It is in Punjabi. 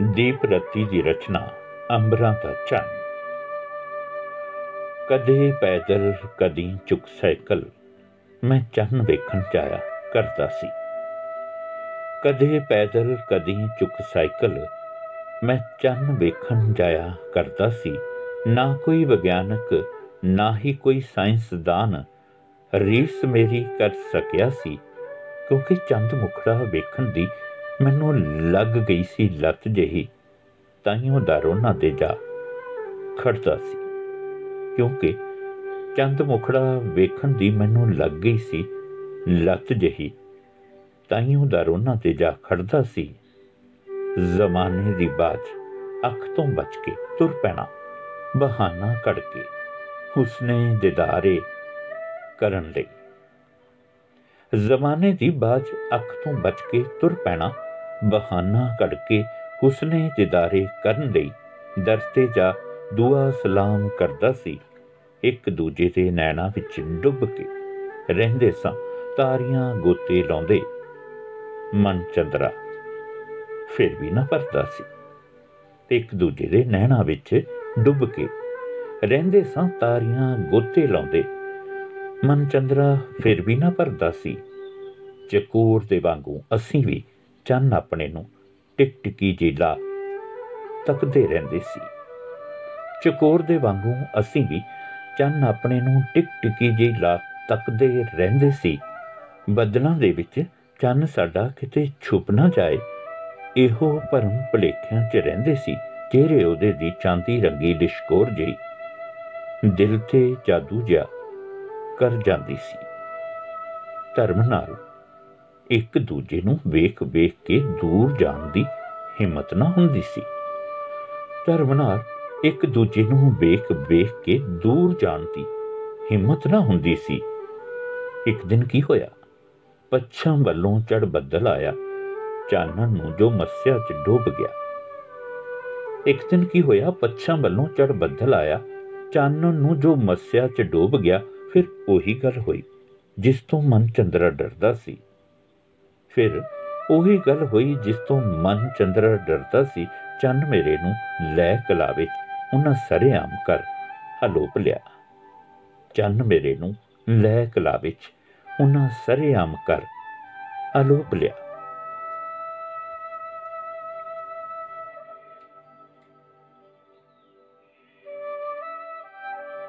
ਦੀਪ ਰੱਤੀ ਦੀ ਰਚਨਾ ਅੰਬਰਾਂ ਦਾ ਚੰਨ। ਕਦੇ ਪੈਦਲ, ਕਦੀ ਚੁੱਕ ਸਾਈਕਲ, ਮੈਂ ਚੰਨ ਵੇਖਣ ਜਾਇਆ ਕਰਦਾ ਸੀ। ਕਦੇ ਪੈਦਲ, ਕਦੀ ਚੁੱਕ ਸਾਈਕਲ, ਮੈਂ ਚੰਨ ਵੇਖਣ ਜਾਇਆ ਕਰਦਾ ਸੀ। ਨਾ ਕੋਈ ਵਿਗਿਆਨਕ, ਨਾ ਹੀ ਕੋਈ ਸਾਇੰਸਦਾਨ ਰੀਸ ਮੇਰੀ ਕਰ ਸਕਿਆ ਸੀ, ਕਿਉਂਕਿ ਚੰਦ ਮੁਖੜਾ ਵੇਖਣ ਦੀ ਮੈਨੂੰ ਲੱਗ ਗਈ ਸੀ ਲੱਤ ਜਿਹੀ ਤਾਈਓ ਦਾ ਰੋਣਾ ਦੇ ਜਾ ਖੜਦਾ ਸੀ। ਕਿਉਂਕਿ ਚੰਦ ਮੁਖੜਾ ਵੇਖਣ ਦੀ ਮੈਨੂੰ ਲੱਗ ਗਈ ਸੀ ਲੱਤ ਜਿਹੀ ਤਾਈਓ ਦਾ ਰੋਣਾ ਤੇ ਜਾ ਖੜਦਾ ਸੀ। ਜ਼ਮਾਨੇ ਦੀ ਬਾਜ ਅੱਖ ਤੋਂ ਬਚ ਕੇ ਤੁਰ ਪੈਣਾ, ਬਹਾਨਾ ਕੱਢ ਕੇ ਹੁਸਨੇ ਦਿਦਾਰੇ ਕਰਨ ਲਈ। ਜ਼ਮਾਨੇ ਦੀ ਬਾਜ ਅੱਖ ਤੋਂ ਬਚ ਕੇ ਤੁਰ ਪੈਣਾ ਬਹਾਨਾ ਕੱਢ ਕੇ ਹੁਸਨੇ ਦਿਦਾਰੇ ਕਰਨ ਲਈ ਦਰਤੇ ਜਾ ਦੁਆ ਸਲਾਮ ਕਰਦਾ ਸੀ। ਇੱਕ ਦੂਜੇ ਦੇ ਨੈਣਾ ਵਿੱਚ ਡੁੱਬ ਕੇ ਰਹਿੰਦੇ ਸਾਂ, ਤਾਰੀਆਂ ਗੋਤੇ ਲਾਉਂਦੇ। ਮਨ ਚੰਦਰਾ ਫਿਰ ਵੀ ਨਾ ਭਰਦਾ ਸੀ। ਤੇ ਇੱਕ ਦੂਜੇ ਦੇ ਨੈਣਾ ਵਿੱਚ ਡੁੱਬ ਕੇ ਰਹਿੰਦੇ ਸਾਂ, ਤਾਰੀਆਂ ਗੋਤੇ ਲਾਉਂਦੇ। ਮਨ ਚੰਦਰਾ ਫਿਰ ਵੀ ਨਾ ਭਰਦਾ ਸੀ। ਚਕੋਰ ਦੇ ਵਾਂਗੂ ਅਸੀਂ ਵੀ ਚੰਨ ਆਪਣੇ ਨੂੰ ਟਿਕ ਟਿਕੀ ਜੀ ਲਾ ਤੱਕਦੇ ਰਹਿੰਦੇ ਸੀ। ਚਕੋਰ ਦੇ ਵਾਂਗੂ ਅਸੀਂ ਵੀ ਚੰਨ ਆਪਣੇ ਨੂੰ ਟਿਕ ਟਿਕੀ ਜੀ ਲਾ ਤੱਕਦੇ ਰਹਿੰਦੇ ਸੀ। ਬੱਦਲਾਂ ਦੇ ਵਿੱਚ ਚੰਨ ਸਾਡਾ ਕਿਤੇ ਛੁਪ ਨਾ ਜਾਏ। ਇਹੋ ਭਰਮ ਭੁਲੇਖਿਆਂ 'ਚ ਰਹਿੰਦੇ ਸੀ ਚਿਹਰੇ ਉਹਦੇ ਦੀ ਚਾਂਦੀ ਰੰਗੀ ਲਿਸ਼ਕੋਰ ਜਿਹੀ। ਦਿਲ ਤੇ ਜਾਦੂ ਜਿਹਾ ਕਰ ਜਾਂਦੀ ਸੀ। ਧਰਮ ਨਾਲ ਇੱਕ ਦੂਜੇ ਨੂੰ ਵੇਖ ਵੇਖ ਕੇ ਦੂਰ ਜਾਣ ਦੀ ਹਿੰਮਤ ਨਾ ਹੁੰਦੀ ਸੀ। ਧਰਮ ਨਾਲ ਇੱਕ ਦੂਜੇ ਨੂੰ ਵੇਖ ਵੇਖ ਕੇ ਦੂਰ ਜਾਣ ਦੀ ਹਿੰਮਤ ਨਾ ਹੁੰਦੀ ਸੀ। ਇੱਕ ਦਿਨ ਕੀ ਹੋਇਆ? ਪੱਛਮ ਵੱਲੋਂ ਚੜ ਬੱਦਲ ਆਇਆ। ਚਾਨਣ ਨੂੰ ਜੋ ਮੱਸਿਆ 'ਚ ਡੁੱਬ ਗਿਆ। ਇੱਕ ਦਿਨ ਕੀ ਹੋਇਆ? ਪੱਛਮ ਵੱਲੋਂ ਚੜ ਬੱਦਲ ਆਇਆ। ਚਾਨਣ ਨੂੰ ਜੋ ਮੱਸਿਆ 'ਚ ਡੁੱਬ ਗਿਆ, ਫਿਰ ਉਹੀ ਗੱਲ ਹੋਈ, ਜਿਸ ਤੋਂ ਮਨ ਚੰਦਰਾ ਡਰਦਾ ਸੀ। ਫਿਰ ਉਹੀ ਗੱਲ ਹੋਈ ਜਿਸ ਤੋਂ ਮਨ ਚੰਦਰਾ ਡਰਦਾ ਸੀ, ਚੰਨ ਮੇਰੇ ਨੂੰ ਲੈ ਕਲਾਵੇ, ਉਹਨਾਂ ਸਰੇਆਮ ਕਰ ਹਲੋਪ ਲਿਆ। ਚੰਨ ਮੇਰੇ ਨੂੰ ਲੈ ਕਲਾਵੇ ਚ ਉਹਨਾਂ ਸਰੇਆਮ ਕਰ ਅਲੋਪ ਲਿਆ।